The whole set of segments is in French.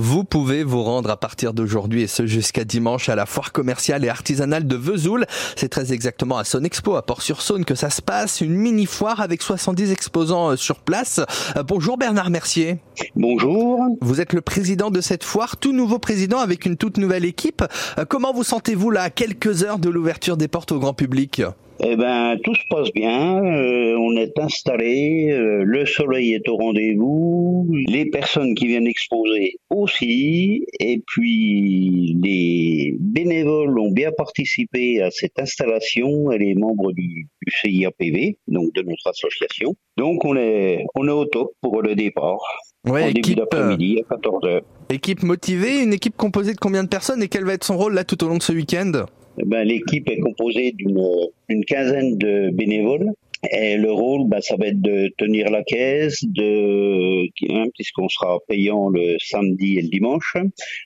vous pouvez vous rendre à partir d'aujourd'hui et ce jusqu'à dimanche à la foire commerciale et artisanale de Vesoul. C'est très exactement à Son Expo à Port-sur-Saône que ça se passe, une mini foire avec 70 exposants euh, sur place. Euh, bonjour Bernard Mercier. Bonjour. Vous êtes le président de cette foire, tout nouveau président avec une toute nouvelle équipe. Euh, comment vous sentez-vous là à quelques heures de l'ouverture des portes au grand public? Eh ben, tout se passe bien. Euh, on est installé. Euh, le soleil est au rendez-vous. Les personnes qui viennent exposer aussi. Et puis, les bénévoles ont bien participé à cette installation et les membres du, du CIAPV, donc de notre association. Donc, on est, on est au top pour le départ. Ouais, en équipe, début d'après-midi à 14h. Équipe motivée, une équipe composée de combien de personnes et quel va être son rôle là tout au long de ce week-end? Ben, l'équipe est composée d'une une quinzaine de bénévoles. Et le rôle, ben, ça va être de tenir la caisse, de, hein, puisqu'on sera payant le samedi et le dimanche,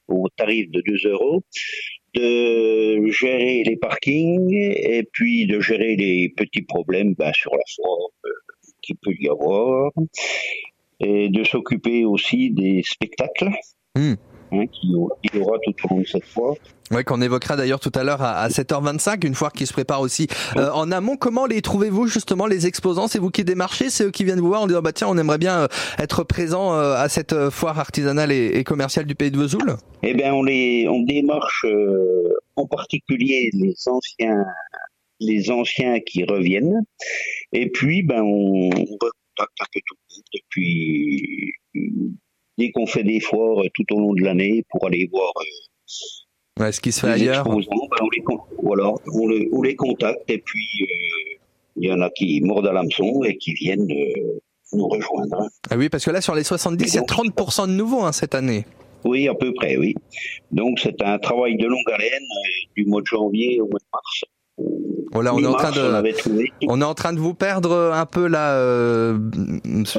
au tarif de 2 euros, de gérer les parkings et puis de gérer les petits problèmes ben, sur la foire euh, qu'il peut y avoir, et de s'occuper aussi des spectacles. Hmm. Hein, qu'il y aura- tout au long de cette foire. Ouais, qu'on évoquera d'ailleurs tout à l'heure à, à 7h25, une foire qui se prépare aussi euh, en amont. Comment les trouvez-vous justement les exposants? C'est vous qui démarchez C'est eux qui viennent vous voir en disant bah tiens on aimerait bien euh, être présent euh, à cette foire artisanale et, et commerciale du pays de Vesoul? Eh bien, on les, on démarche euh, en particulier les anciens, les anciens qui reviennent, et puis ben on, on recontacte un peu tout le monde. Et puis dès qu'on fait des foires euh, tout au long de l'année pour aller voir euh, ouais, Ce qui se fait ailleurs. ben, on les, voilà, on, les, on les contacte et puis euh, il y en a qui mordent à l'hameçon et qui viennent nous rejoindre. Ah oui, parce que là sur les 70, il y a 30% de nouveaux hein, cette année. Oui, à peu près, oui. Donc c'est un travail de longue haleine du mois de janvier au mois de mars. Voilà, on est en train on de. On est en train de vous perdre un peu là euh,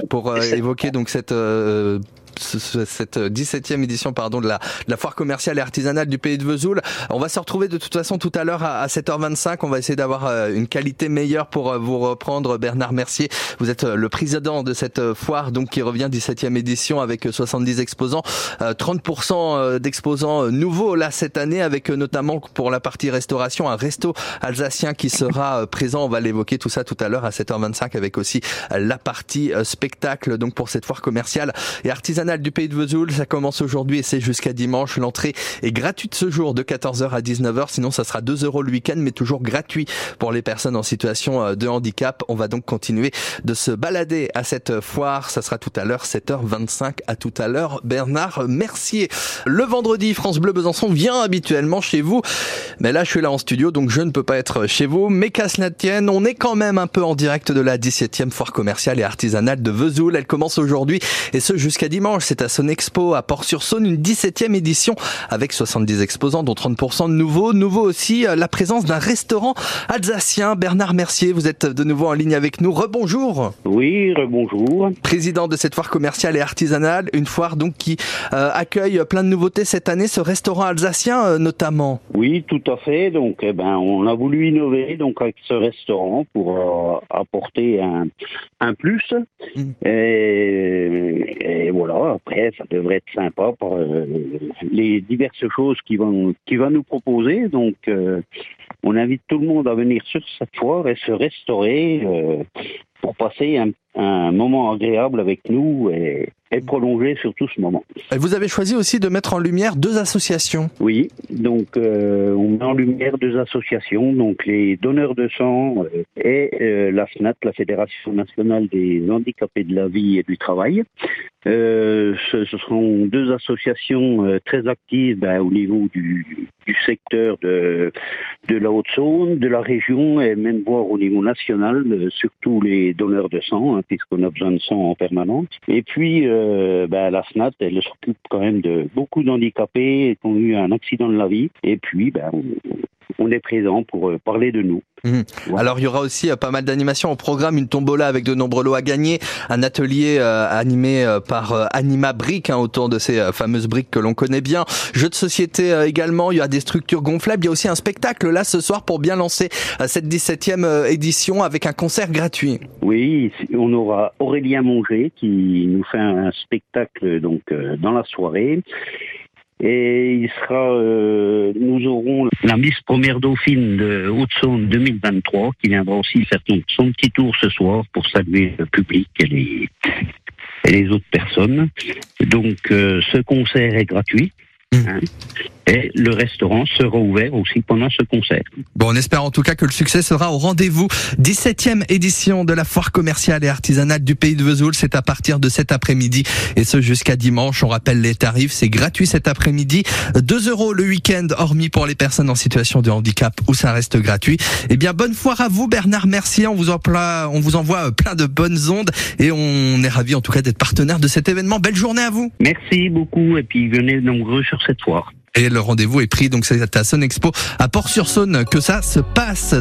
pour euh, évoquer donc cette euh, ce- ce- cette 17e édition pardon de la, foire commerciale et artisanale du pays de Vesoul. On va se retrouver de toute façon tout à l'heure à, à 7h25. On va essayer d'avoir euh, une qualité meilleure pour euh, vous reprendre. Bernard Mercier, vous êtes euh, le président de cette euh, foire donc qui revient 17e édition avec euh, 70 exposants, Euh, 30% euh, d'exposants euh, nouveaux là cette année avec euh, notamment pour la partie restauration un resto alsacien qui sera euh, présent. On va l'évoquer tout ça tout à l'heure à 7h25 avec aussi euh, la partie euh, spectacle donc pour cette foire commerciale et artisanale du pays de Vesoul. Ça commence aujourd'hui et c'est jusqu'à dimanche. L'entrée est gratuite ce jour de 14h à 19h. Sinon, ça sera 2 euros le week-end, mais toujours gratuit pour les personnes en situation euh, de handicap. On va donc continuer de se balader à cette foire. Ça sera tout à l'heure 7h25. À tout à l'heure, Bernard Mercier. Le vendredi, France Bleu Besançon vient habituellement chez vous. Mais là, je suis là en studio, donc je ne peux pas être chez vous. Mais qu'à cela tienne, on est quand même un peu en direct de la 17e foire commerciale et artisanale de Vesoul. Elle commence aujourd'hui et ce jusqu'à dimanche. C'est à Son Expo à Port-sur-Saône, une 17e édition avec 70 exposants, dont 30% de nouveaux. Nouveau aussi euh, la présence d'un restaurant alsacien. Bernard Mercier, vous êtes de nouveau en ligne avec nous. Rebonjour. Oui, bonjour. Président de cette foire commerciale et artisanale, une foire donc qui euh, accueille plein de nouveautés cette année, ce restaurant alsacien euh, notamment. Oui, tout à fait. Donc, eh ben, on a voulu innover donc avec ce restaurant pour euh, apporter un, plus. Mm. Et, et voilà. Après, ça devrait être sympa pour euh, les diverses choses qui vont nous proposer. Donc, euh, on invite tout le monde à venir sur cette foire et se restaurer euh, pour passer un, un moment agréable avec nous et, et prolonger surtout ce moment. Et vous avez choisi aussi de mettre en lumière deux associations. Oui, donc euh, on met en lumière deux associations, donc les donneurs de sang euh, et euh, la FNAT, la Fédération nationale des handicapés de la vie et du travail. Euh, ce, ce seront deux associations euh, très actives ben, au niveau du, du secteur de, de la Haute-Saône, de la région et même voire au niveau national, euh, surtout les donneurs de sang, hein, puisqu'on a besoin de sang en permanence. Et puis euh, ben, la FNAT, elle s'occupe quand même de beaucoup d'handicapés qui ont eu un accident de la vie. Et puis, ben, on- on est présent pour parler de nous. Mmh. Alors il y aura aussi pas mal d'animations au programme, une tombola avec de nombreux lots à gagner, un atelier animé par Anima Brick hein, autour de ces fameuses briques que l'on connaît bien, jeux de société également, il y a des structures gonflables, il y a aussi un spectacle là ce soir pour bien lancer cette 17e édition avec un concert gratuit. Oui, on aura Aurélien Monger qui nous fait un spectacle donc dans la soirée. Et il sera, euh, nous aurons la Miss Première Dauphine de Haute-Saône 2023 qui viendra aussi faire son, petit tour ce soir pour saluer le public et les, et les autres personnes. Donc euh, ce concert est gratuit. Mmh. Hein et le restaurant sera ouvert aussi pendant ce concert. Bon, on espère en tout cas que le succès sera au rendez-vous. 17e édition de la foire commerciale et artisanale du pays de Vesoul, c'est à partir de cet après-midi et ce jusqu'à dimanche. On rappelle les tarifs, c'est gratuit cet après-midi, 2 euros le week-end, hormis pour les personnes en situation de handicap où ça reste gratuit. Eh bien, bonne foire à vous Bernard, merci. On vous envoie, on vous envoie plein de bonnes ondes et on est ravis en tout cas d'être partenaire de cet événement. Belle journée à vous. Merci beaucoup et puis venez nombreux sur cette foire. Et le rendez-vous est pris, donc c'est à Son Expo à Port-sur-Saône que ça se passe.